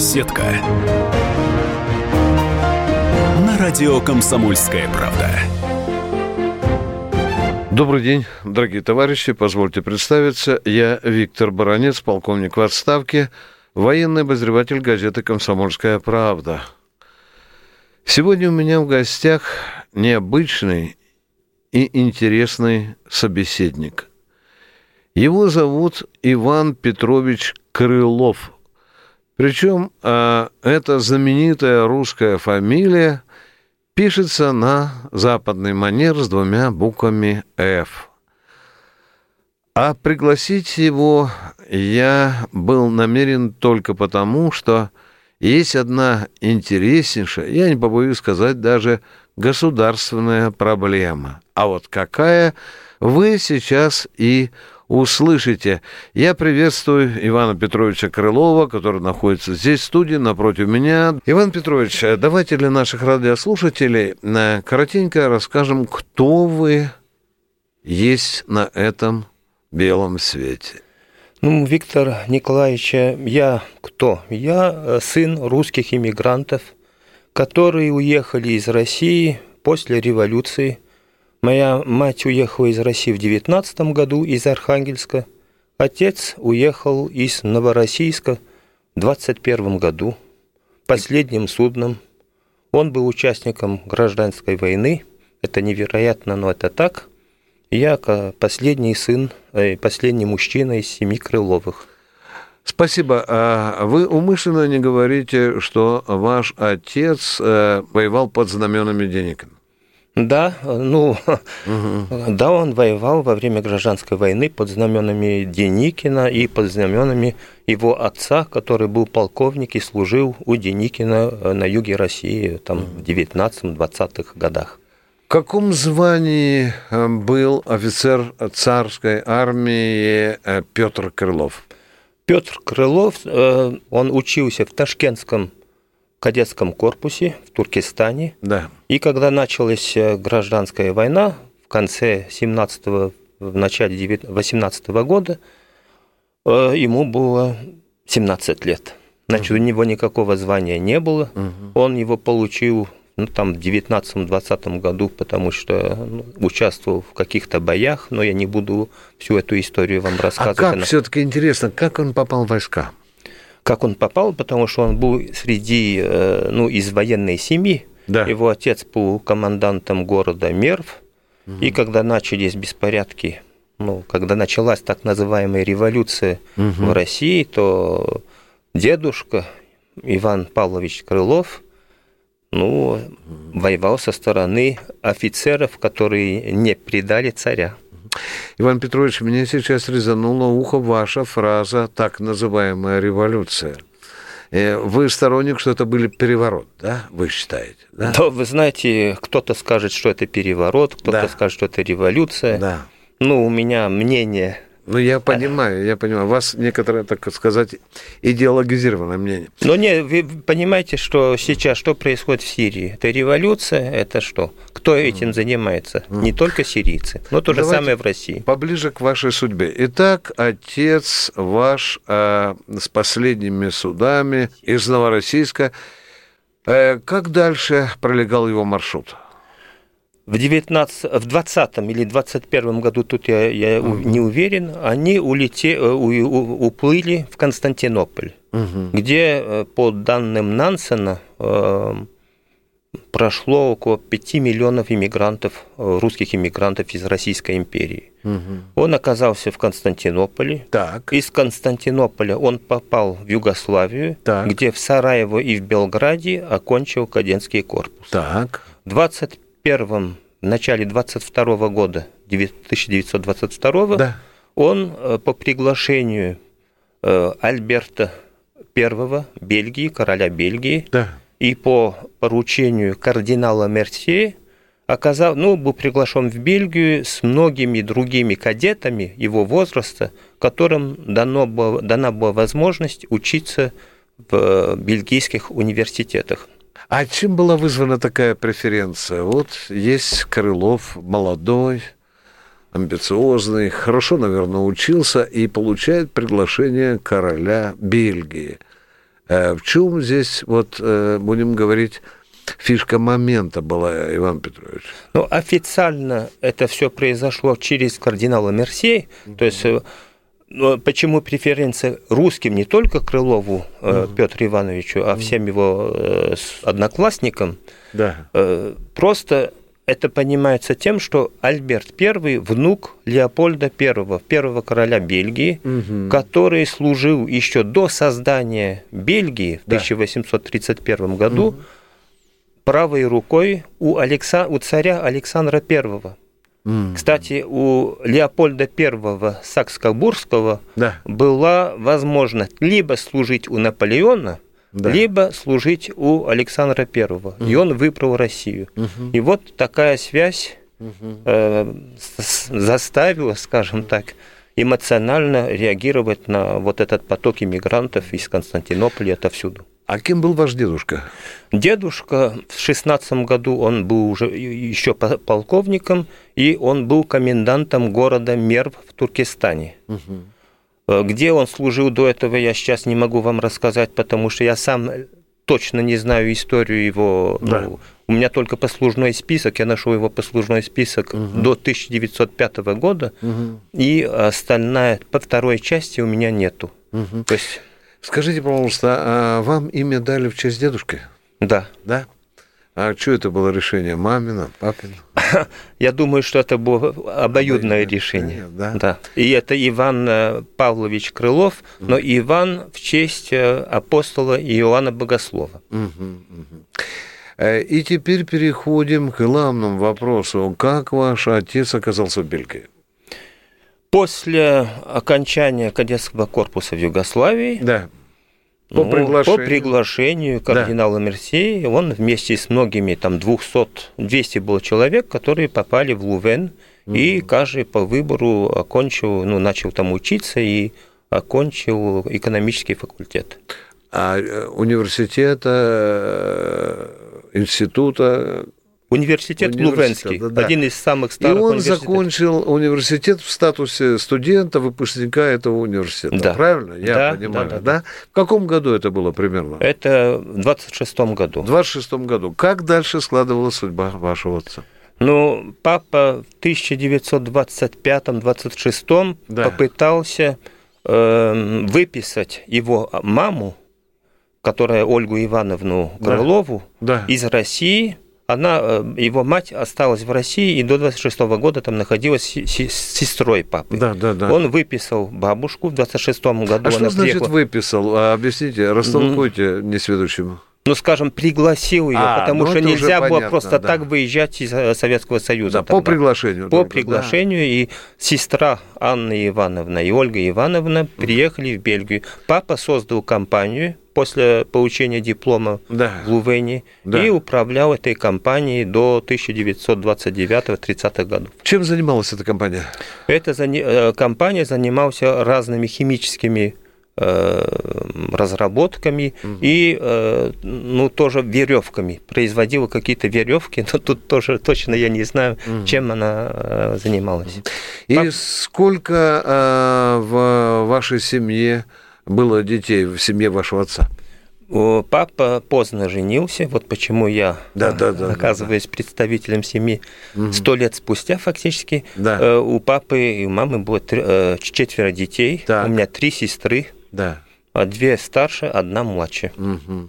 Беседка. На радио Комсомольская правда. Добрый день, дорогие товарищи. Позвольте представиться. Я Виктор Баранец, полковник в отставке, военный обозреватель газеты «Комсомольская правда». Сегодня у меня в гостях необычный и интересный собеседник. Его зовут Иван Петрович Крылов. Причем э, эта знаменитая русская фамилия пишется на западный манер с двумя буквами «Ф». А пригласить его я был намерен только потому, что есть одна интереснейшая, я не побоюсь сказать, даже государственная проблема. А вот какая, вы сейчас и услышите. Я приветствую Ивана Петровича Крылова, который находится здесь в студии напротив меня. Иван Петрович, давайте для наших радиослушателей э, коротенько расскажем, кто вы есть на этом белом свете. Ну, Виктор Николаевич, я кто? Я э, сын русских иммигрантов, которые уехали из России после революции – Моя мать уехала из России в 19 году из Архангельска. Отец уехал из Новороссийска в 21 году, последним судном. Он был участником гражданской войны. Это невероятно, но это так. Я последний сын, э, последний мужчина из семи Крыловых. Спасибо. А вы умышленно не говорите, что ваш отец э, воевал под знаменами Деникина? Да, ну, угу. да, он воевал во время гражданской войны под знаменами Деникина и под знаменами его отца, который был полковник и служил у Деникина э, на юге России там, в 19-20-х годах. В каком звании э, был офицер царской армии э, Петр Крылов? Петр Крылов, он учился в Ташкентском кадетском корпусе в Туркестане. Да. И когда началась э, гражданская война в конце 17-го, в начале 18 -го года, э, ему было 17 лет. Значит, угу. у него никакого звания не было. Угу. Он его получил ну, там, в 19-20 году, потому что ну, участвовал в каких-то боях, но я не буду всю эту историю вам рассказывать. А как Она... все-таки интересно, как он попал в войска? Как он попал, потому что он был среди, э, ну, из военной семьи. Да. Его отец был командантом города Мерв. Угу. И когда начались беспорядки, ну, когда началась так называемая революция угу. в России, то дедушка Иван Павлович Крылов, ну, воевал со стороны офицеров, которые не предали царя. Иван Петрович, мне сейчас резануло ухо ваша фраза «так называемая революция». Э, вы сторонник, что это были переворот, да, вы считаете? Да, да вы знаете, кто-то скажет, что это переворот, кто-то да. скажет, что это революция. Да. Ну, у меня мнение ну, я понимаю, я понимаю. У вас некоторое, так сказать, идеологизированное мнение. Но не, вы понимаете, что сейчас что происходит в Сирии? Это революция, это что? Кто этим занимается? Не только сирийцы, но то же Давайте самое в России. Поближе к вашей судьбе. Итак, отец ваш э, с последними судами из Новороссийска. Э, как дальше пролегал его маршрут? В 19, в 20 или 21 году, тут я, я угу. не уверен, они улете, э, у, у, уплыли в Константинополь, угу. где, э, по данным Нансена, э, прошло около 5 миллионов иммигрантов, русских иммигрантов из Российской империи. Угу. Он оказался в Константинополе. Так. Из Константинополя он попал в Югославию, так. где в Сараево и в Белграде окончил кадетский корпус. Так. 20 21 в начале 22 года, 1922, да. он э, по приглашению э, Альберта I Бельгии, короля Бельгии, да. и по поручению кардинала Мерсье оказал, ну, был приглашен в Бельгию с многими другими кадетами его возраста, которым дано было, дана была возможность учиться в э, бельгийских университетах. А чем была вызвана такая преференция? Вот есть Крылов, молодой, амбициозный, хорошо, наверное, учился и получает приглашение короля Бельгии. Э, в чем здесь, вот, э, будем говорить, фишка момента была, Иван Петрович? Ну, официально это все произошло через кардинала Мерсей, mm-hmm. то есть но почему преференция русским не только Крылову mm-hmm. Петру Ивановичу, а всем его одноклассникам? Да. Просто это понимается тем, что Альберт I внук Леопольда I, первого короля Бельгии, угу. который служил еще до создания Бельгии в да. 1831 году угу. правой рукой у, Алекса... у царя Александра I. Mm. Кстати, у Леопольда I Сакскобурского да. была возможность либо служить у Наполеона, да. либо служить у Александра Первого. Угу. И он выбрал Россию. Угу. И вот такая связь угу. э, заставила, скажем так, эмоционально реагировать на вот этот поток иммигрантов из Константинополя отовсюду. А кем был ваш дедушка? Дедушка в шестнадцатом году он был уже еще полковником, и он был комендантом города Мерв в Туркестане. Угу. Э, где он служил до этого, я сейчас не могу вам рассказать, потому что я сам точно не знаю историю его. Да. Ну, у меня только послужной список, я нашел его послужной список угу. до 1905 года, угу. и остальная по второй части у меня нету. Угу. То есть... Скажите, пожалуйста, а вам имя дали в честь дедушки? Да. Да? А что это было решение? Мамина, папина? Я думаю, что это было обоюдное решение. Да? да. И это Иван э, Павлович Крылов, но Иван в честь э, апостола Иоанна Богослова. Э, и теперь переходим к главному вопросу. Как ваш отец оказался в Бельгии? После окончания кадетского корпуса в Югославии да. По, ну, приглашению. по приглашению кардинала да. Мерсии, он вместе с многими, там 200, 200 было человек, которые попали в Лувен, mm и каждый по выбору окончил, ну, начал там учиться и окончил экономический факультет. А э, университета, э, института Университет, университет Лувенский, да, да. один из самых старых И он закончил университет в статусе студента, выпускника этого университета, да. правильно? Я да, понимаю, да, да, да? В каком году это было примерно? Это в 26-м году. В 26-м году. Как дальше складывалась судьба вашего отца? Ну, папа в 1925-26 да. попытался э, выписать его маму, которая Ольгу Ивановну Крылову, да. Да. из России – она, э, его мать осталась в России и до 26 -го года там находилась с сестрой папы. Да, да, да. Он выписал бабушку в 26 году. А что значит выписал? А, объясните, растолкуйте несведущему ну, скажем, пригласил ее, а, потому ну, что нельзя было понятно, просто да. так выезжать из э, Советского Союза. Да, по приглашению. По только, приглашению, да. и сестра Анна Ивановна и Ольга Ивановна приехали в Бельгию. Папа создал компанию после получения диплома да. в Лувене да. и управлял этой компанией до 1929-30 годов. Чем занималась эта компания? Эта э, компания занималась разными химическими разработками угу. и э, ну тоже веревками производила какие-то веревки но тут тоже точно я не знаю угу. чем она э, занималась и Пап... сколько в вашей семье было детей в семье вашего отца Папа поздно женился, вот почему я да, да, да, оказываюсь да, да. представителем семьи. Сто угу. лет спустя фактически да. у папы и у мамы было четверо детей, так. у меня три сестры, да. А две старше, одна младше. Угу.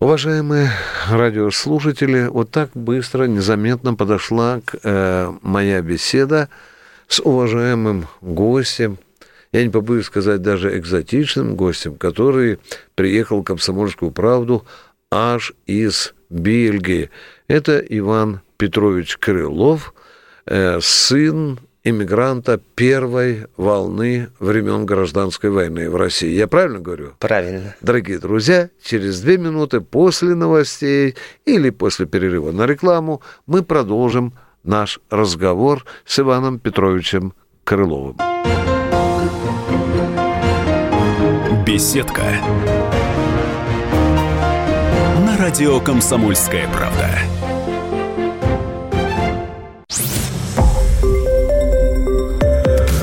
Уважаемые радиослушатели, вот так быстро, незаметно подошла к, э, моя беседа с уважаемым гостем, я не побоюсь сказать даже экзотичным гостем, который приехал в «Комсомольскую правду» аж из Бельгии. Это Иван Петрович Крылов, э, сын иммигранта первой волны времен гражданской войны в России. Я правильно говорю? Правильно. Дорогие друзья, через две минуты после новостей или после перерыва на рекламу мы продолжим наш разговор с Иваном Петровичем Крыловым. Беседка. На радио «Комсомольская правда».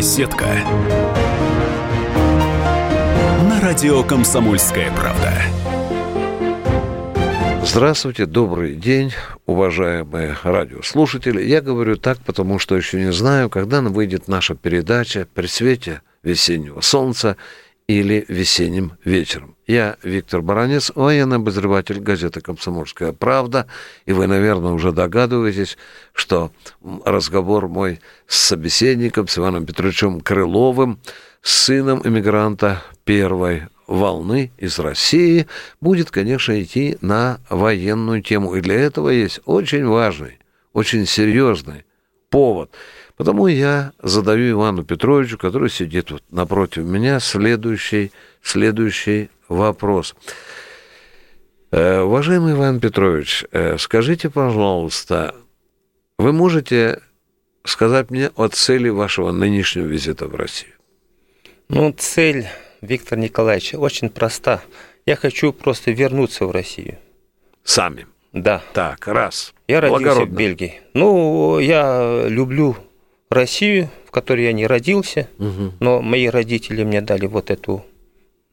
Беседка. На радио «Комсомольская правда». Здравствуйте, добрый день, уважаемые радиослушатели. Я говорю так, потому что еще не знаю, когда выйдет наша передача при свете весеннего солнца или весенним вечером. Я Виктор Баранец, военный обозреватель газеты «Комсомольская правда», и вы, наверное, уже догадываетесь, что разговор мой с собеседником, с Иваном Петровичем Крыловым, сыном иммигранта первой волны из России будет, конечно, идти на военную тему. И для этого есть очень важный, очень серьезный повод. Потому я задаю Ивану Петровичу, который сидит вот напротив меня, следующий, следующий вопрос. Э, уважаемый Иван Петрович, э, скажите, пожалуйста, вы можете сказать мне о цели вашего нынешнего визита в Россию? Ну, цель Виктор Николаевич, очень проста. Я хочу просто вернуться в Россию. Сами? Да. Так, раз. Я родился в Бельгии. Ну, я люблю Россию, в которой я не родился, угу. но мои родители мне дали вот эту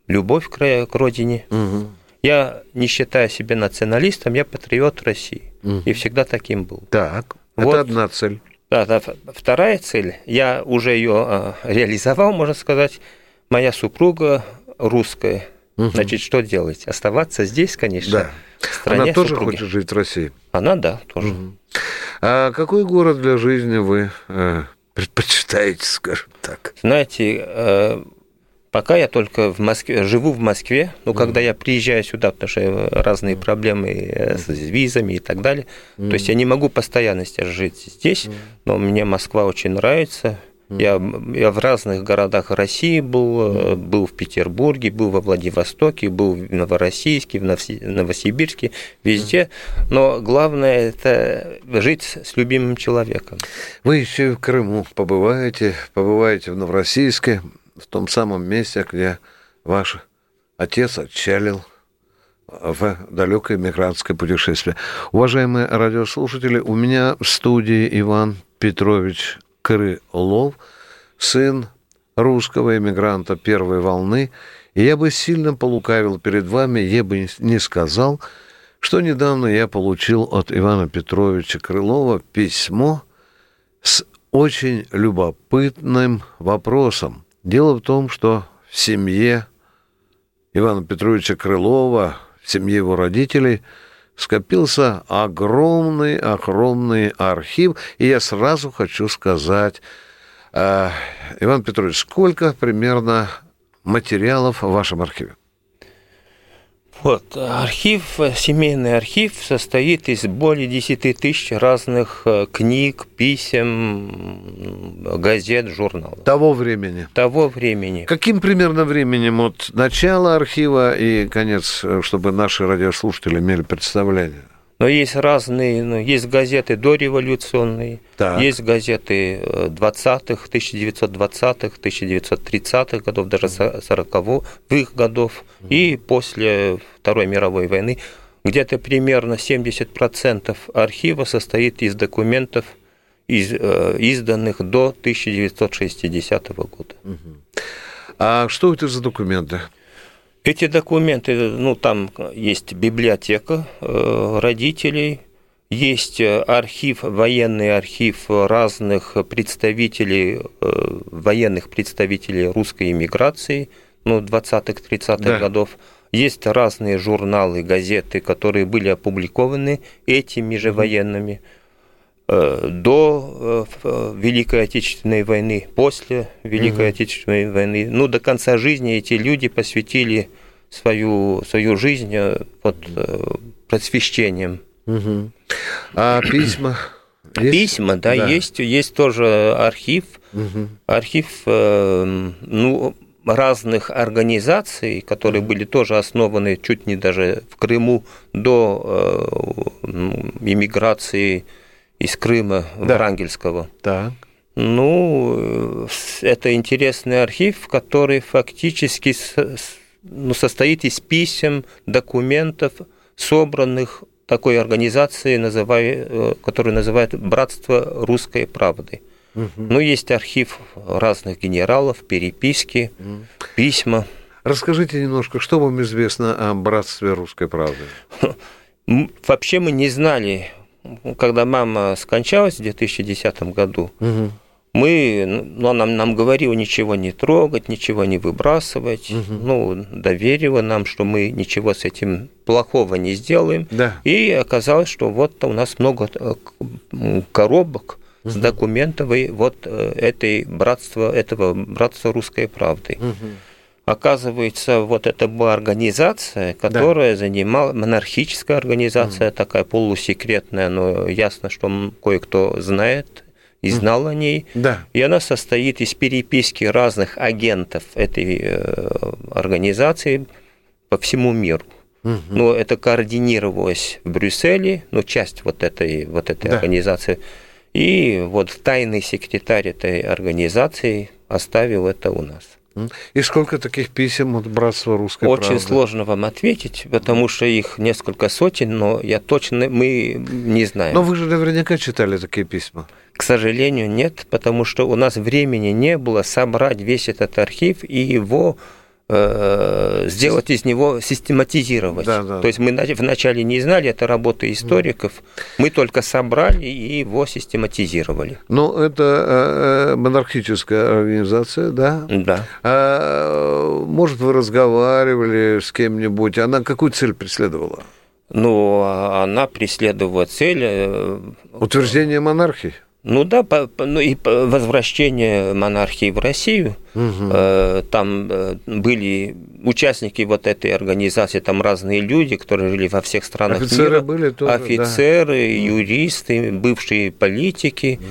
любовь к, к родине. Угу. Я не считаю себя националистом, я патриот России. Угу. И всегда таким был. Так, вот. это одна цель. Да, да, вторая цель, я уже ее а, реализовал, можно сказать моя супруга русская. Угу. Значит, что делать? Оставаться здесь, конечно. Да. В стране Она тоже супруги. хочет жить в России. Она, да, тоже. Угу. А какой город для жизни вы э, предпочитаете, скажем так? Знаете, э, пока я только в Москве, живу в Москве, но угу. когда я приезжаю сюда, потому что разные проблемы э, с визами и так далее, угу. то есть я не могу постоянно жить здесь, угу. но мне Москва очень нравится. Я, я в разных городах России был, был в Петербурге, был во Владивостоке, был в Новороссийске, в Новосибирске, везде. Но главное это жить с любимым человеком. Вы еще и в Крыму побываете, побываете в Новороссийске, в том самом месте, где ваш отец отчалил в далекое мигрантское путешествие. Уважаемые радиослушатели, у меня в студии Иван Петрович Крылов, сын русского эмигранта первой волны, и я бы сильно полукавил перед вами, я бы не сказал, что недавно я получил от Ивана Петровича Крылова письмо с очень любопытным вопросом. Дело в том, что в семье Ивана Петровича Крылова, в семье его родителей – скопился огромный, огромный архив. И я сразу хочу сказать, э, Иван Петрович, сколько примерно материалов в вашем архиве? Вот, архив, семейный архив состоит из более 10 тысяч разных э, книг, писем, газет, журналов. Того времени? Того времени. Каким примерно временем от начала архива и конец, э, чтобы наши радиослушатели имели представление? Но есть разные, ну, есть газеты дореволюционные, так. есть газеты 20-х, 1920-х, 1930-х годов, даже 40-х годов, и после Второй мировой войны. Где-то примерно 70% архива состоит из документов, из, э, изданных до 1960 года. А что это за документы? Эти документы, ну, там есть библиотека э, родителей, есть архив, военный архив разных представителей, э, военных представителей русской иммиграции, ну, 20-30-х да. годов. Есть разные журналы, газеты, которые были опубликованы этими же военными э, до Великой Отечественной войны, после Великой угу. Отечественной войны. Ну, до конца жизни эти люди посвятили свою, свою жизнь э, под э, просвещением. Угу. А письма? Есть? Письма, да, да, есть, есть тоже архив, угу. архив э, ну, разных организаций, которые были тоже основаны чуть не даже в Крыму до э, иммиграции из Крыма да. Врангельского. Так. Ну, это интересный архив, который фактически ну, состоит из писем, документов, собранных такой организацией, называя, которую называют «Братство русской правды». Угу. Ну, есть архив разных генералов, переписки, угу. письма. Расскажите немножко, что вам известно о братстве русской правды? Вообще мы не знали, когда мама скончалась в 2010 году, угу. мы, ну, она нам, нам говорила ничего не трогать, ничего не выбрасывать, угу. ну, доверила нам, что мы ничего с этим плохого не сделаем. Да. И оказалось, что вот у нас много э, коробок, с документами вот э, этой братства, этого братства русской правды. Угу. Оказывается, вот это была организация, которая да. занимала, монархическая организация, угу. такая полусекретная, но ясно, что кое-кто знает и знал о ней. Да. И она состоит из переписки разных агентов этой э, организации по всему миру. Но это координировалось в Брюсселе, ну, часть вот этой, вот этой да. организации – и вот тайный секретарь этой организации оставил это у нас. И сколько таких писем от Братства Русской Очень правды? сложно вам ответить, потому что их несколько сотен, но я точно, мы не знаем. Но вы же наверняка читали такие письма. К сожалению, нет, потому что у нас времени не было собрать весь этот архив и его Э, сделать из него, систематизировать. Да, да. То есть мы вначале не знали, это работа историков, мы только собрали и его систематизировали. Ну, это э, э, монархическая организация, да? Да. А, может, вы разговаривали с кем-нибудь, она какую цель преследовала? Ну, а она преследовала цель... Утверждение монархии? Ну да, по, ну и возвращение монархии в Россию. Угу. Э, там э, были участники вот этой организации, там разные люди, которые жили во всех странах Офицеры мира. были тоже, Офицеры, да. юристы, бывшие политики. Угу.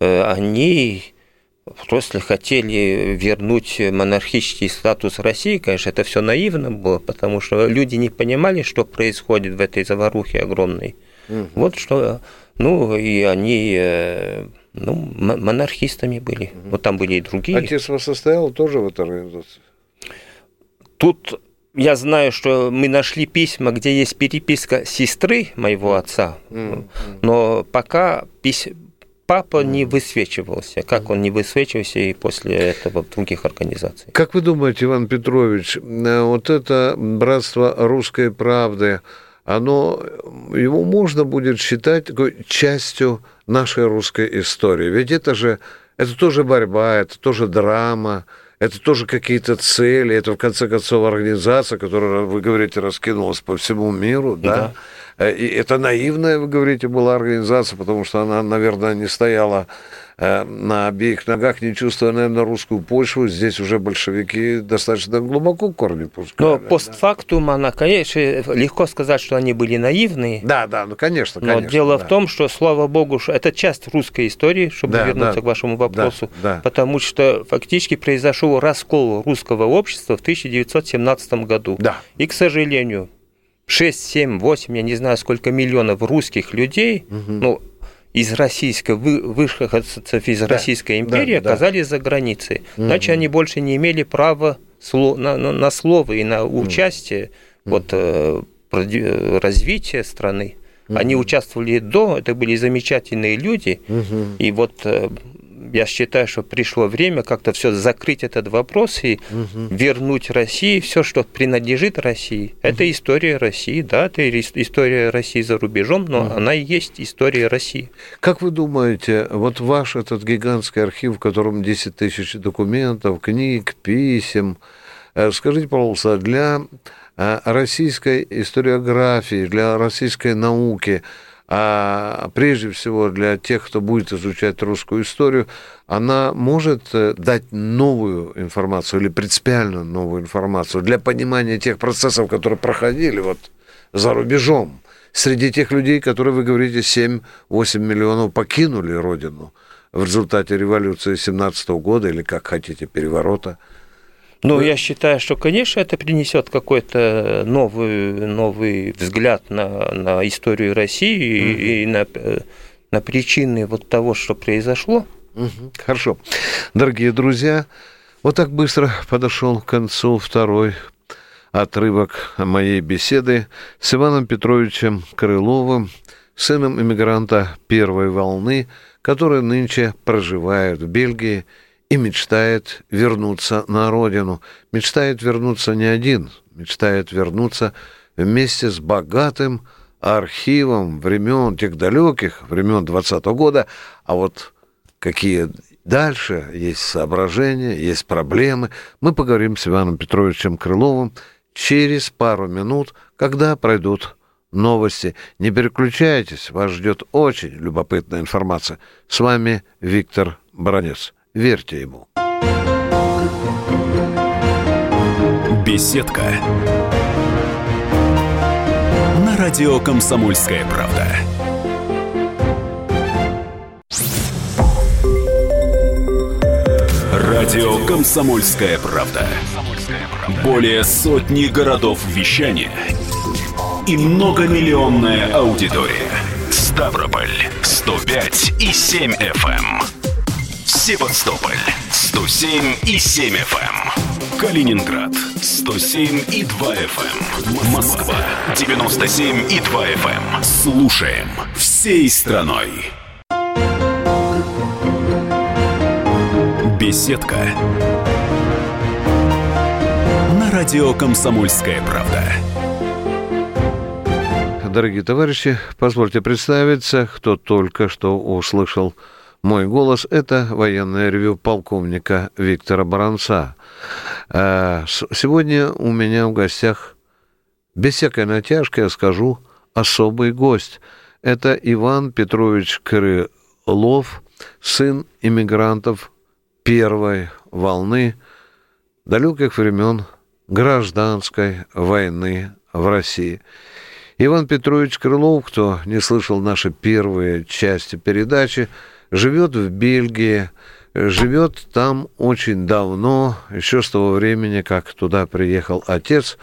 Э, они просто хотели вернуть монархический статус России, конечно, это все наивно было, потому что люди не понимали, что происходит в этой заварухе огромной. Угу. Вот что ну, и они э, ну, монархистами были. Угу. Вот там были и другие. Отец вас состоял тоже в этой организации? Тут я знаю, что мы нашли письма, где есть переписка сестры моего отца, но пока пись... папа не высвечивался. Как он не высвечивался и после этого в других организаций. Как вы думаете, Иван Петрович, э, вот это братство русской правды, оно, его можно будет считать такой частью нашей русской истории. Ведь это же, это тоже борьба, это тоже драма, это тоже какие-то цели, это, в конце концов, организация, которая, вы говорите, раскинулась по всему миру, да? да. И это наивная, вы говорите, была организация, потому что она, наверное, не стояла Э, на обеих ногах, не чувствуя, наверное, русскую почву. Здесь уже большевики достаточно глубоко корни пускали. Но постфактум она, конечно, легко сказать, что они были наивные. Да, да, ну, конечно, конечно. Но дело да. в том, что, слава богу, что это часть русской истории, чтобы да, вернуться да, к вашему вопросу, да, да. потому что фактически произошел раскол русского общества в 1917 году. Да. И, к сожалению, 6, 7, 8, я не знаю, сколько миллионов русских людей, угу. ну, из российской, выходцев из да, Российской империи да, оказались да. за границей. Угу. Значит, они больше не имели права на, на, на слово и на участие угу. вот, э, развития страны. Угу. Они участвовали до, это были замечательные люди, угу. и вот э, я считаю, что пришло время как-то все закрыть этот вопрос и угу. вернуть России все, что принадлежит России. Угу. Это история России, да, это история России за рубежом, но угу. она и есть история России. Как вы думаете, вот ваш этот гигантский архив, в котором 10 тысяч документов, книг, писем, э, скажите, пожалуйста, для э, российской историографии, для российской науки, а прежде всего для тех, кто будет изучать русскую историю, она может э, дать новую информацию или принципиально новую информацию для понимания тех процессов, которые проходили вот за рубежом. Среди тех людей, которые, вы говорите, 7-8 миллионов покинули родину в результате революции 17 года или, как хотите, переворота. Ну, я считаю, что, конечно, это принесет какой-то новый, новый взгляд на, на историю России угу. и на, на причины вот того, что произошло. Угу. Хорошо. Дорогие друзья, вот так быстро подошел к концу второй отрывок моей беседы с Иваном Петровичем Крыловым, сыном иммигранта первой волны, который нынче проживает в Бельгии и мечтает вернуться на родину. Мечтает вернуться не один, мечтает вернуться вместе с богатым архивом времен тех далеких времен 20 -го года, а вот какие дальше есть соображения, есть проблемы. Мы поговорим с Иваном Петровичем Крыловым через пару минут, когда пройдут новости. Не переключайтесь, вас ждет очень любопытная информация. С вами Виктор Бронец. Верьте ему. Беседка. На радио Комсомольская правда. Радио Комсомольская правда. Более сотни городов вещания и многомиллионная аудитория. Ставрополь 105 и 7 FM. Севастополь 107 и 7 FM. Калининград 107 и 2 FM. Москва 97 и 2 FM. Слушаем всей страной. Беседка. На радио Комсомольская правда. Дорогие товарищи, позвольте представиться, кто только что услышал мой голос – это военное ревю полковника Виктора Баранца. А, сегодня у меня в гостях, без всякой натяжки, я скажу, особый гость. Это Иван Петрович Крылов, сын иммигрантов первой волны далеких времен гражданской войны в России. Иван Петрович Крылов, кто не слышал наши первые части передачи, живет в Бельгии, живет там очень давно, еще с того времени, как туда приехал отец.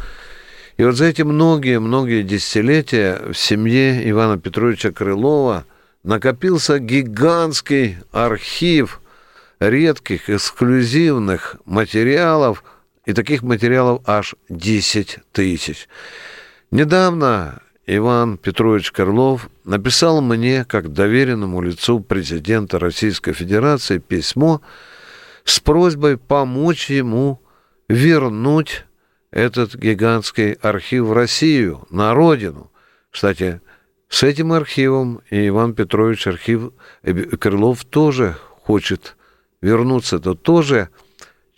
И вот за эти многие-многие десятилетия в семье Ивана Петровича Крылова накопился гигантский архив редких, эксклюзивных материалов, и таких материалов аж 10 тысяч. Недавно Иван Петрович Карлов написал мне, как доверенному лицу президента Российской Федерации, письмо с просьбой помочь ему вернуть этот гигантский архив в Россию, на родину. Кстати, с этим архивом и Иван Петрович архив э, Крылов тоже хочет вернуться. Это тоже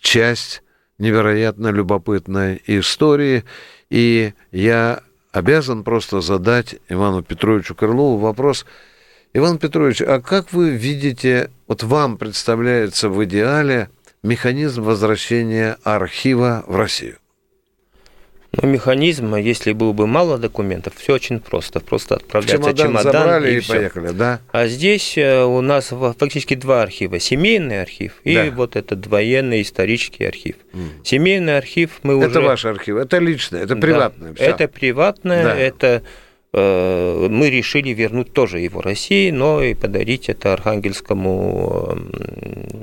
часть невероятно любопытной истории. И я обязан просто задать Ивану Петровичу Крылову вопрос. Иван Петрович, а как вы видите, вот вам представляется в идеале механизм возвращения архива в Россию? Ну, механизм, если было бы мало документов, все очень просто. Просто отправляется чемодан, чемодан забрали и, и все. поехали, да? А здесь э, у нас фактически два архива. Семейный архив и да. вот этот военный исторический архив. Mm. Семейный архив мы это уже... Это ваш архив, это личное, это приватное. Да, это приватное, да. это э, мы решили вернуть тоже его России, но и подарить это Архангельскому,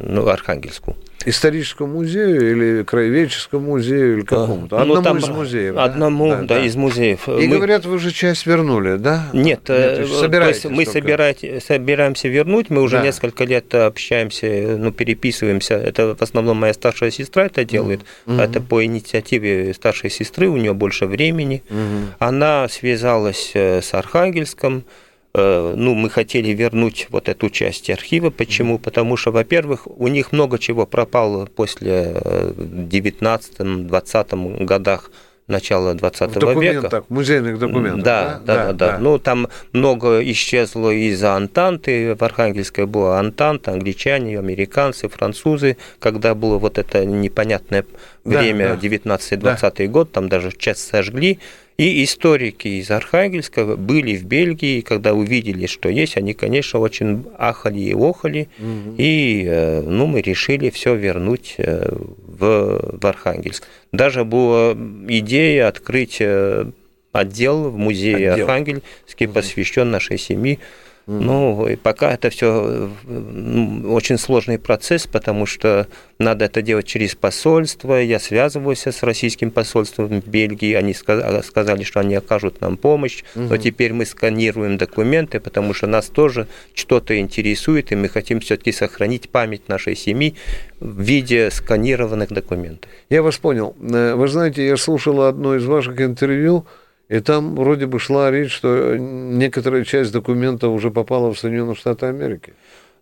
ну, Архангельску. Историческому музею или краеведческому музею или какому-то? Ну, одному там, из музеев. Одному, да, да, да, из музеев. И мы... говорят, вы же часть вернули, да? Нет, Нет собираетесь мы собирать, собираемся вернуть, мы уже да. несколько лет общаемся, ну, переписываемся. Это в основном моя старшая сестра это делает. Угу. Это по инициативе старшей сестры, у нее больше времени. Угу. Она связалась э, с Архангельском, Э, ну, мы хотели вернуть вот эту часть архива. Почему? Потому что, во-первых, у них много чего пропало после 19-20 э, годах начала 20 в века. В музейных документах. Да, да, да, да, да. Ну, там много исчезло из-за Антанты. В Архангельской была Антанта, англичане, американцы, французы. Когда было вот это непонятное время, да, да. 19-20 да. год, там даже часть сожгли. И историки из Архангельска были в Бельгии, когда увидели, что есть, они, конечно, очень ахали и охали, угу. и э, ну, мы решили все вернуть э, в, в Архангельск. Даже была идея открыть э, отдел в музее отдел. Архангельске, посвящен нашей семье. Ну, и пока это все ну, очень сложный процесс, потому что надо это делать через посольство. Я связывался с российским посольством в Бельгии, они сказали, что они окажут нам помощь, угу. но теперь мы сканируем документы, потому что нас тоже что-то интересует, и мы хотим все-таки сохранить память нашей семьи в виде сканированных документов. Я вас понял. Э, вы знаете, я слушал одно из ваших интервью, и там вроде бы шла речь, что некоторая часть документов уже попала в Соединенные Штаты Америки.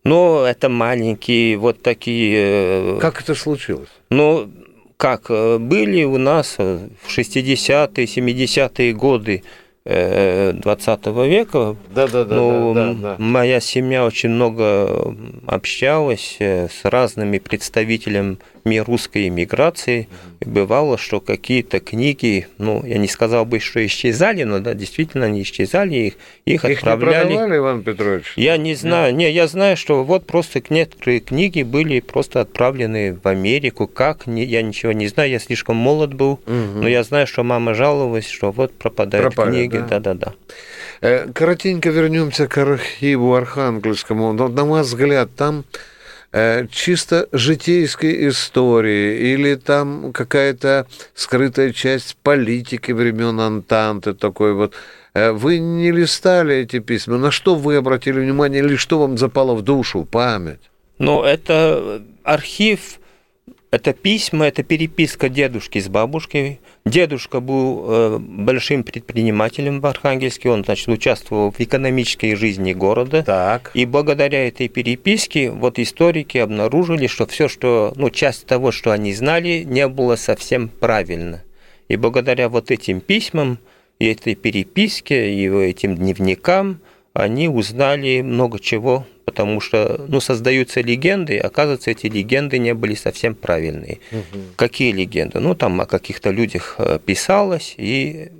Ну, это маленькие вот такие... Э, как это случилось? Ну, как, э, были у нас в 60-е, 70-е годы 20 века. Да, да, да, ну, да, да, да. Моя семья очень много общалась э, с разными представителями русской иммиграции. Бывало, что какие-то книги, ну, я не сказал бы, что исчезали, но да, действительно они исчезали, их, их, их отправляли. Не Иван Петрович? Я не знаю, не, я знаю, что вот просто некоторые книги были просто отправлены в Америку. Как, не, я ничего не знаю, я слишком молод был, угу. но я знаю, что мама жаловалась, что вот пропадают Пропали, книги. Да, да, да. Э, коротенько вернемся к архиву Архангельскому. На мой взгляд, там чисто житейской истории или там какая-то скрытая часть политики времен Антанты такой вот. Э, вы не листали эти письма? На что вы обратили внимание или что вам запало в душу, память? Ну, это архив это письма, это переписка дедушки с бабушкой. Дедушка был э, большим предпринимателем в Архангельске, он, значит, участвовал в экономической жизни города. Так. И благодаря этой переписке вот историки обнаружили, что все, что, ну, часть того, что они знали, не было совсем правильно. И благодаря вот этим письмам, и этой переписке, и этим дневникам, они узнали много чего потому что ну, создаются легенды, и оказывается, эти легенды не были совсем правильные. Угу. Какие легенды? Ну, там о каких-то людях э, писалось, и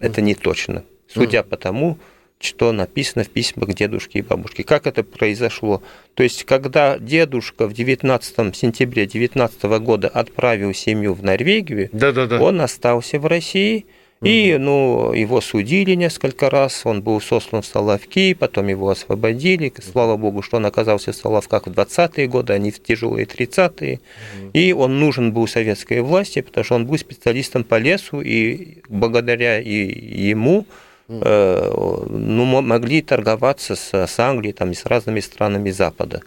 это не точно, судя угу. по тому, что написано в письмах дедушки и бабушки. Как это произошло? То есть, когда дедушка в 19 сентябре 19 года отправил семью в Норвегию, да -да -да. он остался в России – и, ну, его судили несколько раз, он был сослан в Соловки, потом его освободили. Слава богу, что он оказался в Соловках в 20-е годы, а не в тяжелые 30-е. И он нужен был советской власти, потому что он был специалистом по лесу, и благодаря и ему э, ну, могли торговаться с, с Англией там, и с разными странами Запада.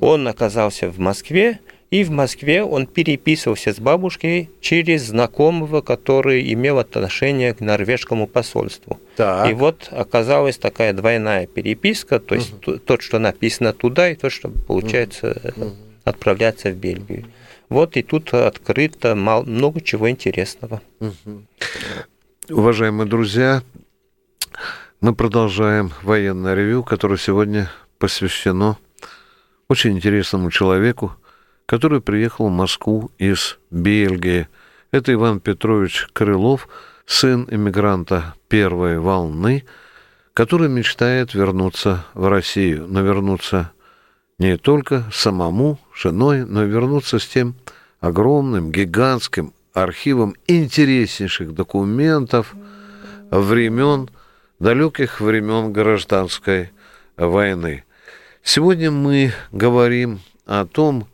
Он оказался в Москве, и в Москве он переписывался с бабушкой через знакомого, который имел отношение к норвежскому посольству. Так. И вот оказалась такая двойная переписка, то есть угу. тот, что написано туда, и то, что получается угу. отправляться в Бельгию. Вот и тут открыто много чего интересного. Угу. Уважаемые друзья, мы продолжаем военное ревю, которое сегодня посвящено очень интересному человеку, который приехал в Москву из Бельгии. Это Иван Петрович Крылов, сын иммигранта первой волны, который мечтает вернуться в Россию, но вернуться не только самому, женой, но вернуться с тем огромным, гигантским архивом интереснейших документов времен, далеких времен гражданской войны. Сегодня мы говорим о том,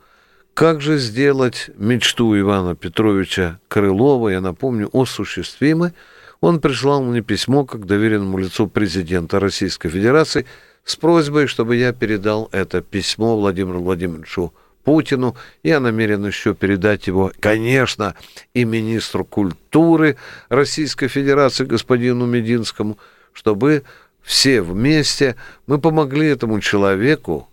как же сделать мечту Ивана Петровича Крылова, я напомню, осуществимой? Он прислал мне письмо как доверенному лицу президента Российской Федерации с просьбой, чтобы я передал это письмо Владимиру Владимировичу Путину. Я намерен еще передать его, конечно, и министру культуры Российской Федерации господину Мединскому, чтобы все вместе мы помогли этому человеку,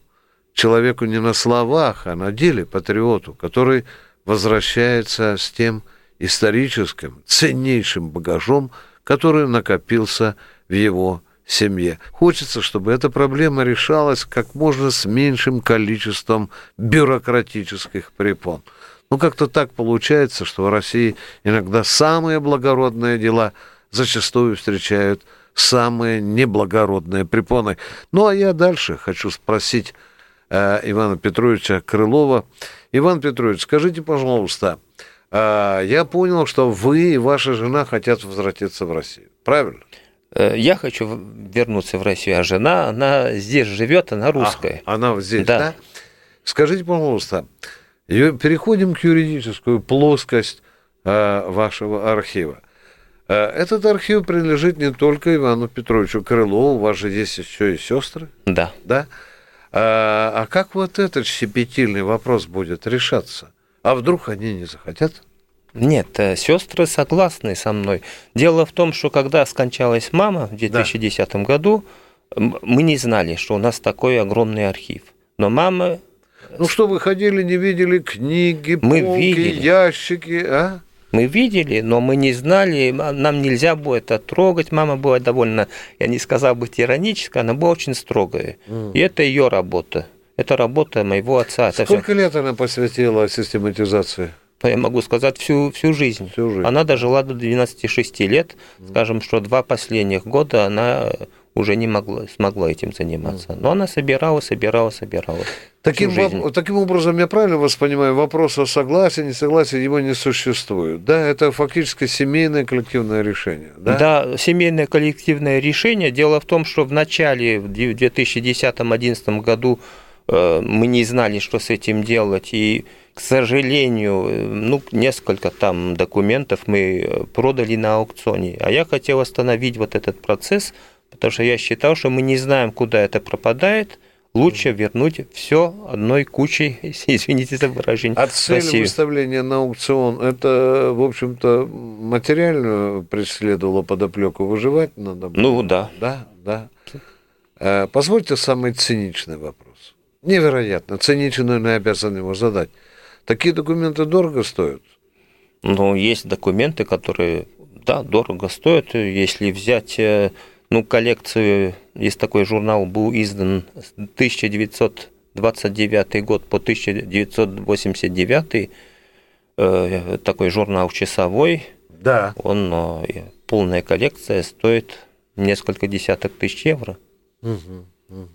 человеку не на словах, а на деле патриоту, который возвращается с тем историческим, ценнейшим багажом, который накопился в его семье. Хочется, чтобы эта проблема решалась как можно с меньшим количеством бюрократических препон. Ну, как-то так получается, что в России иногда самые благородные дела зачастую встречают самые неблагородные препоны. Ну, а я дальше хочу спросить Ивана Петровича Крылова. Иван Петрович, скажите, пожалуйста, э, я понял, что вы и ваша жена хотят возвратиться в Россию, правильно? Э, я хочу вернуться в Россию, а жена, она здесь живет, она русская. А, она здесь, да? да? Скажите, пожалуйста, переходим к юридическую плоскость э, вашего архива. Э, этот архив принадлежит не только Ивану Петровичу Крылову, у вас же есть еще и сестры. Да. Да? А, а как вот этот щепетильный вопрос будет решаться? А вдруг они не захотят? Нет, э, сестры согласны со мной. Дело в том, что когда скончалась мама в 2010 да. году, мы не знали, что у нас такой огромный архив. Но мама... Ну что, вы ходили, не видели книги, мы полки, видели. ящики, а? Мы видели, но мы не знали, нам нельзя было это трогать. Мама была довольно, я не сказал бы ироническая, она была очень строгая. Mm. И это ее работа. Это работа моего отца. Сколько лет она посвятила систематизации? я могу сказать, всю, всю жизнь. Всю жизнь. Она дожила до 12-6 лет. Скажем, что два последних года она уже не могла, смогла этим заниматься. Но она собирала, собирала, собирала. Таким, воп- таким образом, я правильно вас понимаю, вопрос о согласии, несогласии его не существует. Да, это фактически семейное коллективное решение. Да, да семейное коллективное решение. Дело в том, что в начале, в 2010-2011 году э, мы не знали, что с этим делать, и к сожалению, ну, несколько там документов мы продали на аукционе. А я хотел остановить вот этот процесс, потому что я считал, что мы не знаем, куда это пропадает, лучше вернуть все одной кучей, извините за выражение. А цель Россию. выставления на аукцион, это, в общем-то, материально преследовало подоплеку, выживать надо было? Ну, да. Да, да. Э, позвольте самый циничный вопрос. Невероятно, циничный, но я обязан его задать. Такие документы дорого стоят? Ну, есть документы, которые, да, дорого стоят. Если взять, э, ну, коллекцию, есть такой журнал, был издан с 1929 год по 1989, э, такой журнал часовой. Да. Он, э, полная коллекция стоит несколько десяток тысяч евро. Угу, угу.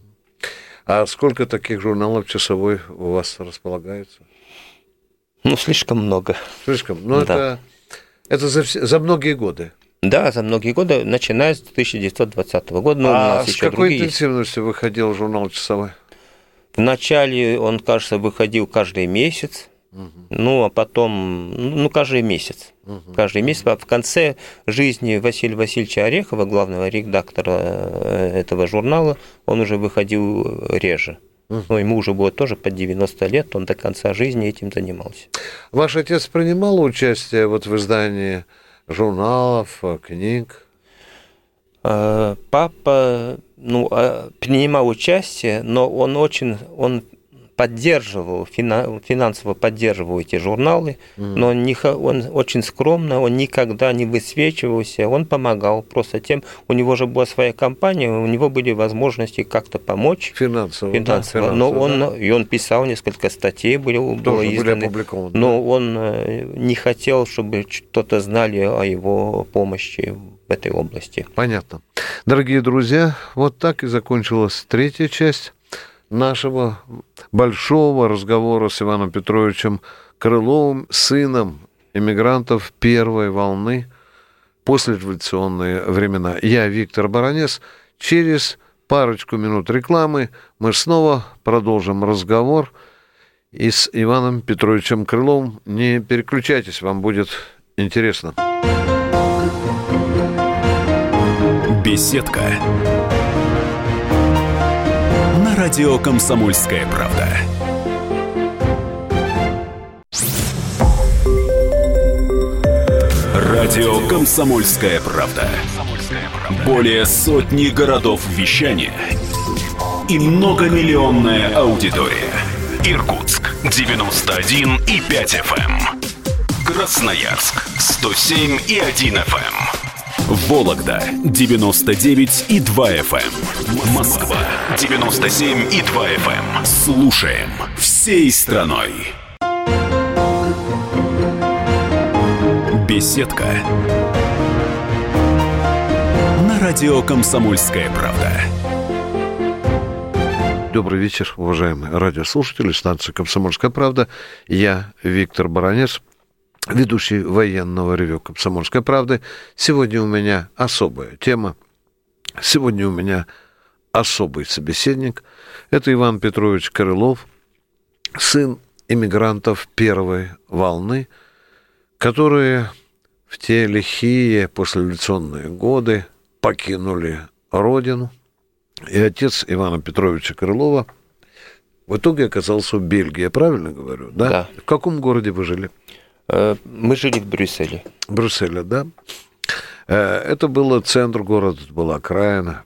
А сколько таких журналов часовой у вас располагается? Ну, слишком много. Слишком. Ну, да. это, это за, за многие годы. Да, за многие годы, начиная с 1920 года. Ну, а с какой интенсивностью есть. выходил журнал «Часовой»? Вначале он, кажется, выходил каждый месяц. Угу. Ну, а потом, ну, каждый месяц. Угу. Каждый месяц. А в конце жизни Василия Васильевича Орехова, главного редактора э, этого журнала, он уже выходил реже. Ну, ему уже было тоже под 90 лет, он до конца жизни этим занимался. Ваш отец принимал участие вот в издании журналов, книг? Э, папа ну, принимал участие, но он очень, он поддерживал, финансово поддерживал эти журналы, mm. но он, не, он очень скромно, он никогда не высвечивался, он помогал просто тем, у него же была своя компания, у него были возможности как-то помочь. Финансово. финансово. Да, но он, да. и он писал несколько статей, были, было изданы, были но он э, не хотел, чтобы кто-то знали о его помощи в этой области. Понятно. Дорогие друзья, вот так и закончилась третья часть нашего большого разговора с Иваном Петровичем Крыловым, сыном эмигрантов первой волны послереволюционные времена. Я Виктор Баранец. Через парочку минут рекламы мы снова продолжим разговор и с Иваном Петровичем Крыловым. Не переключайтесь, вам будет интересно. Беседка радио «Комсомольская правда». Радио «Комсомольская правда». Более сотни городов вещания и многомиллионная аудитория. Иркутск 91 и 5 FM. Эм. Красноярск 107 и 1 FM. Вологда 99 и 2 FM. Эм. Москва 97 и 2 FM. Эм. Слушаем всей страной. Беседка. радио «Комсомольская правда». Добрый вечер, уважаемые радиослушатели, станция «Комсомольская правда». Я Виктор Баранец, ведущий военного ревю «Комсомольской правды». Сегодня у меня особая тема. Сегодня у меня особый собеседник. Это Иван Петрович Крылов, сын иммигрантов первой волны, которые в те лихие послереволюционные годы покинули родину – и отец Ивана Петровича Крылова в итоге оказался в Бельгии. Я правильно говорю? Да. Да. В каком городе вы жили? Э, Мы жили в Брюсселе. Брюсселе, да. Э, Это был центр города, это была окраина.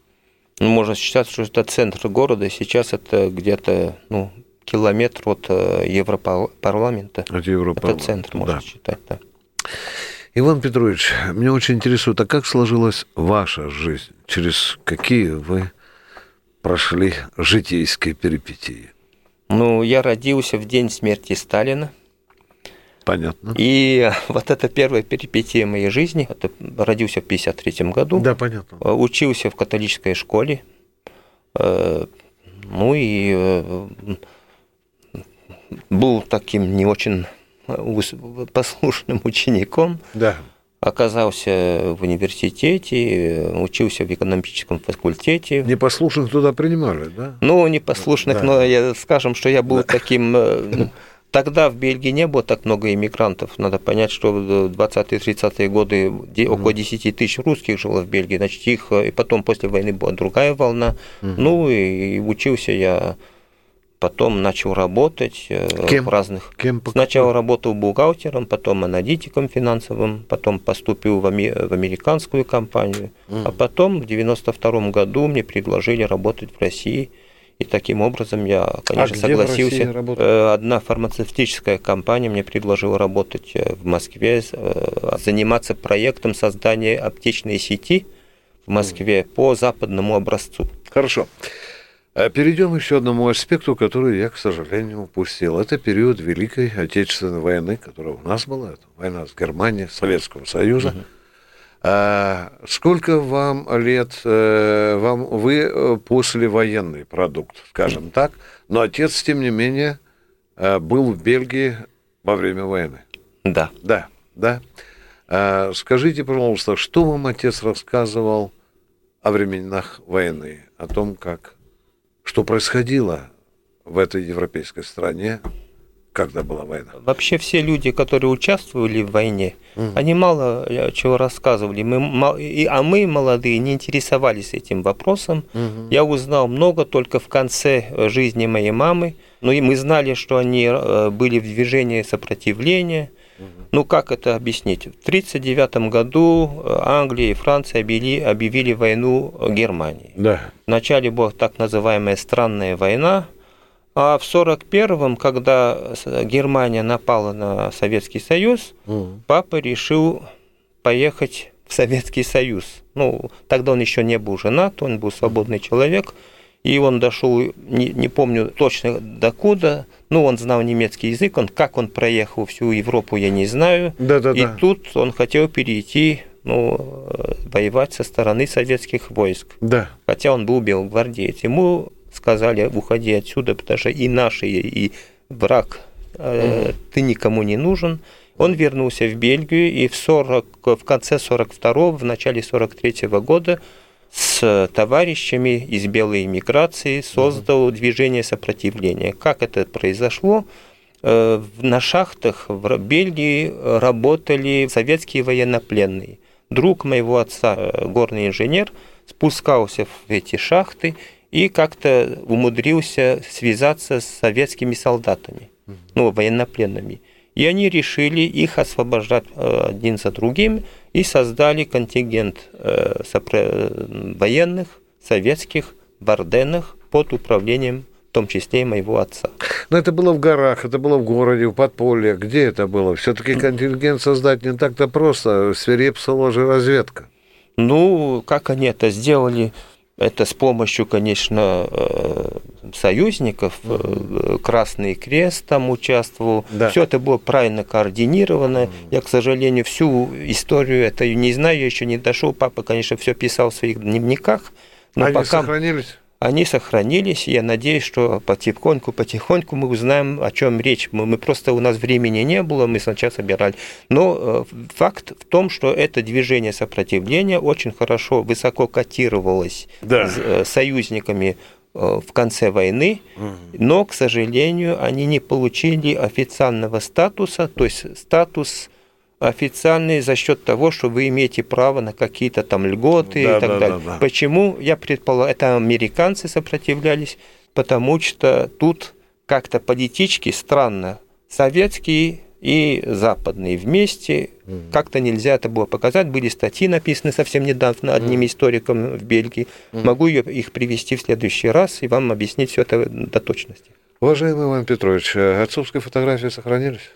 Ну, можно считать, что это центр города. Сейчас это где-то ну, километр от э, Европарламента. От Европы. Это центр, можно Да. считать. Да. Иван Петрович, меня очень интересует, а как сложилась ваша жизнь? Через какие вы прошли житейские перипетии? Ну, я родился в день смерти Сталина. Понятно. И вот это первая перипетия моей жизни. Это родился в 1953 году. Да, понятно. Э, Учился в католической школе. Э, Ну и э, был таким не очень послушным учеником. Да. Оказался в университете, учился в экономическом факультете. Непослушных туда принимали, да? Ну, непослушных, Да. но я, скажем, что я был таким... Тогда в Бельгии не было так много иммигрантов. Надо понять, что в 20-30-е годы около 10 тысяч русских жило в Бельгии. Значит, их... э, И потом после войны была другая волна. Ну, и учился я... Потом начал работать э, Кем? в разных... Кем Сначала работал бухгалтером, потом аналитиком финансовым, потом поступил в, аме- в американскую компанию, а потом в 92 году мне предложили работать в России, и таким образом я, конечно, А где в согласился. Э, Одна фармацевтическая компания мне предложила работать э, в Москве, э, заниматься проектом создания аптечной сети в Москве по западному образцу. Хорошо. А Перейдем еще к одному аспекту, который я, к сожалению, упустил. Это период Великой Отечественной войны, которая у нас была. Это война с Германией, Советского Союза. А сколько вам лет, э, вам, вы э, послевоенный продукт, скажем так, но отец, тем не менее, э, был в Бельгии во время войны. Да. Да, да. А, Скажите, пожалуйста, что вам отец рассказывал о временах войны, о том, как, что происходило в этой европейской стране, когда была война? Вообще все люди, которые участвовали в войне, они мало э, чего рассказывали. Мы, и, а мы, молодые, не интересовались этим вопросом. Я узнал много только в конце э, жизни моей мамы. Ну и мы знали, что они э, были в движении сопротивления. Ну как это объяснить? В 1939 году Англия и Франция объявили, объявили войну Германии. Да. Вначале была так называемая странная война, а в 1941-м, когда Германия напала на Советский Союз, папа решил поехать в Советский Союз. Ну, тогда он еще не был женат, он был свободный человек, и он дошел, не, не помню точно докуда, ну, он знал немецкий язык, он, как он проехал всю Европу, я не знаю. Да-да-да. И тут он хотел перейти, ну, э, воевать со стороны советских войск Да. хотя он был белогвардеец. Ему сказали, уходи отсюда, потому что и наши, и враг, э, ты никому не нужен. Он вернулся в Бельгию и в, 40, в конце 42 в начале 43 года с товарищами из белой эмиграции создал движение сопротивления. Как это произошло? Э, На шахтах в Бельгии работали советские военнопленные. Друг моего отца, э, горный инженер, спускался в эти шахты и как-то умудрился связаться с советскими солдатами, ну, военнопленными. И они решили их освобождать э, один за другим и создали контингент э, военных, советских, в Орденах под управлением в том числе и моего отца. Но это было в горах, это было в городе, в подполье. Где это было? Все-таки контингент создать не так-то просто. Свирепствовала же разведка. Ну, как они это сделали? Это с помощью, конечно, э, союзников, угу. Красный Крест там участвовал. Да. Все это было правильно координировано. Угу. Я, к сожалению, всю историю это не знаю, я еще не дошел. Папа, конечно, все писал в своих дневниках. Но Они пока... сохранились? Они сохранились. Я надеюсь, что потихоньку, потихоньку мы узнаем, о чем речь. Мы, мы просто у нас времени не было, мы сначала собирали. Но э, факт в том, что это движение сопротивления очень хорошо, высоко котировалось да. с, э, союзниками э, в конце войны, но, к сожалению, они не получили официального статуса, то есть статус официальные за счет того, что вы имеете право на какие-то там льготы да, и так да, далее. Да, да. Почему? Я предполагаю, это американцы сопротивлялись, потому что тут как-то политически странно советские и западные вместе. Mm. Как-то нельзя это было показать. Были статьи написаны совсем недавно одним mm. историком в Бельгии. Mm. Могу их привести в следующий раз и вам объяснить все это до точности. Уважаемый Иван Петрович, э, отцовские фотографии сохранились?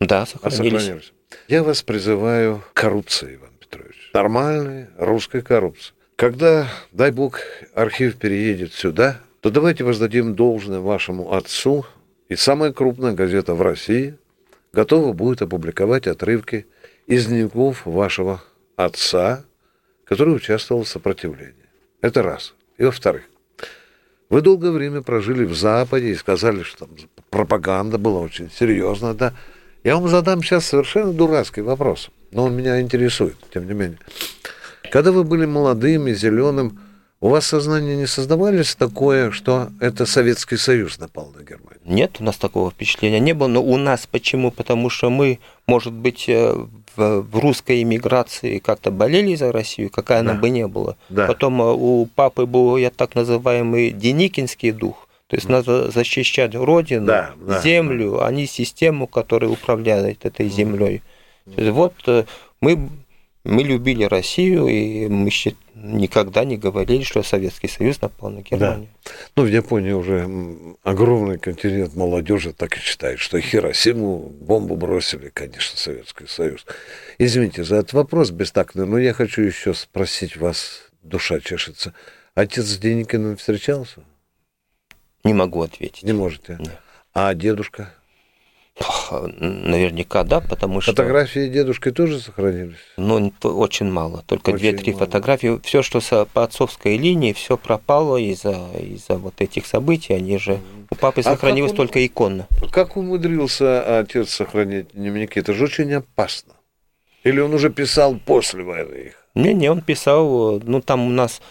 Да, сохранились. сохранились. Я вас призываю к коррупции, Иван Петрович. Нормальной русской коррупции. Когда, дай бог, архив переедет сюда, то давайте воздадим должное вашему отцу, и самая крупная газета в России готова будет опубликовать отрывки из дневников вашего отца, который участвовал в сопротивлении. Это раз. И во-вторых, вы долгое время прожили в Западе и сказали, что там пропаганда была очень серьезная, да. Я вам задам сейчас совершенно дурацкий вопрос, но он меня интересует, тем не менее. Когда вы были молодым и зеленым, у вас сознание не создавались такое, что это Советский Союз напал на Германию? Нет, у нас такого впечатления не было. Но у нас почему? Потому что мы, может быть, э, в, в русской эмиграции как-то болели за Россию, какая да. она бы не была. Да. Потом э, у папы был, я так называемый, деникинский дух. То есть надо защищать родину, да, да, землю, да. а не систему, которая управляет этой землей. Вот э, мы, мы любили Россию, и мы никогда не говорили, что Советский Союз напал на Германию. Да. Ну, в Японии уже огромный континент молодежи так и считает, что Хиросиму бомбу бросили, конечно, Советский Союз. Извините за этот вопрос бестактный, но я хочу еще спросить вас, душа чешется. Отец с Деникиным встречался? Не могу ответить. Не можете? Нет. А дедушка? Наверняка да, потому что... Фотографии дедушки тоже сохранились? Ну, очень мало, только две-три фотографии. Все, что по отцовской линии, все пропало из-за из вот этих событий. Они же... У папы а сохранилось он, только иконно. Как умудрился отец сохранить дневники? Это же очень опасно. Или он уже писал после войны их? Не-не, он писал... Ну, там у нас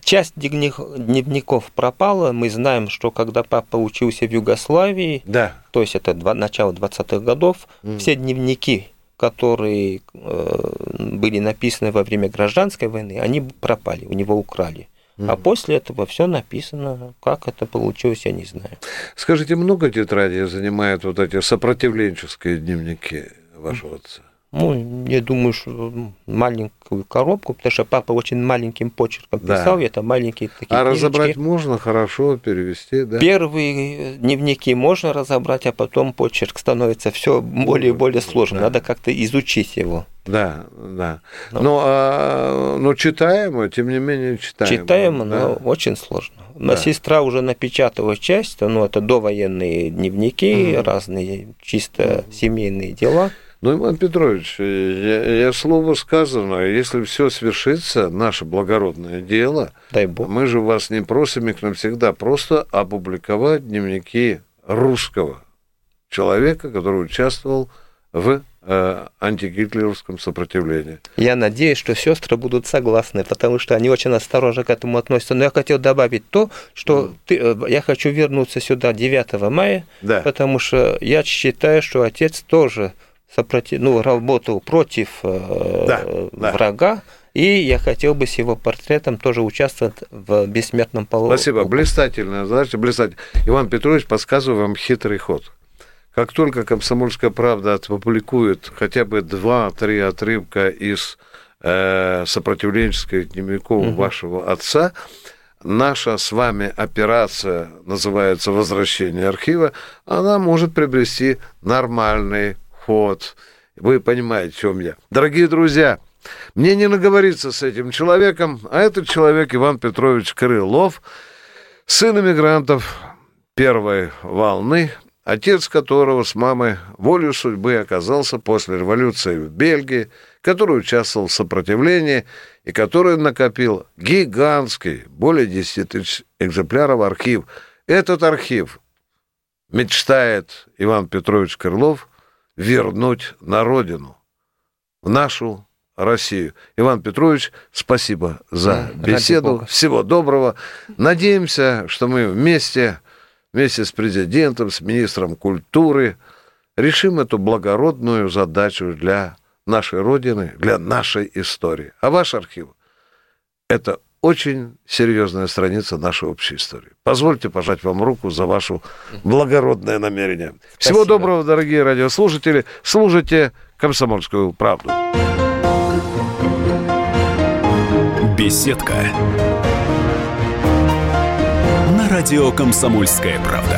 Часть дневников пропала. Мы знаем, что когда папа учился в Югославии, да. то есть это два, начало 20-х годов, mm. все дневники, которые э, были написаны во время гражданской войны, они пропали, у него украли. Mm. А после этого все написано. Как это получилось, я не знаю. Скажите, много тетрадей занимают вот эти сопротивленческие дневники вашего отца? Ну, я думаю, что маленькую коробку, потому что папа очень маленьким почерком писал, да. это маленькие такие А книжечки. разобрать можно хорошо, перевести, да? Первые дневники можно разобрать, а потом почерк становится все более и более сложным. Да. Надо как-то изучить его. Да, да. Но, ну. но, а, но читаемо, тем не менее читаемо. Читаемо, да? но очень сложно. Да. сестра уже напечатала часть, ну, это довоенные дневники, угу. разные чисто угу. семейные дела. Ну, Иван Петрович, я, я слово сказано, если все свершится, наше благородное дело, Дай Бог. мы же вас не просим их навсегда, просто опубликовать дневники русского человека, который участвовал в э, антигитлеровском сопротивлении. Я надеюсь, что сестры будут согласны, потому что они очень осторожно к этому относятся. Но я хотел добавить то, что mm. ты, э, я хочу вернуться сюда 9 мая, да. потому что я считаю, что отец тоже сопротив... ну, работал против э, да, врага, и я хотел бы с его портретом тоже участвовать в бессмертном полу. Спасибо, блистательно, значит, блистательно. Иван Петрович, подсказываю вам хитрый ход. Как только «Комсомольская правда» опубликует хотя бы два-три отрывка из э, сопротивленческих дневников угу. вашего отца, наша с вами операция, называется «Возвращение архива», она может приобрести нормальный ход. Вы понимаете, о чем я. Дорогие друзья, Мне не наговориться с этим человеком, а этот человек Иван Петрович Крылов, сын эмигрантов первой волны, отец которого с мамой волю судьбы оказался после революции в Бельгии, который участвовал в сопротивлении и который накопил гигантский, более 10 тысяч экземпляров архив. Этот архив мечтает Иван Петрович Крылов вернуть на родину, в нашу Россию. Иван Петрович, спасибо за беседу. Всего доброго. Надеемся, что мы вместе вместе с президентом, с министром культуры решим эту благородную задачу для нашей Родины, для нашей истории. А ваш архив – это очень серьезная страница нашей общей истории. Позвольте пожать вам руку за ваше благородное намерение. Спасибо. Всего доброго, дорогие радиослушатели. Служите комсомольскую правду. Беседка радио «Комсомольская правда».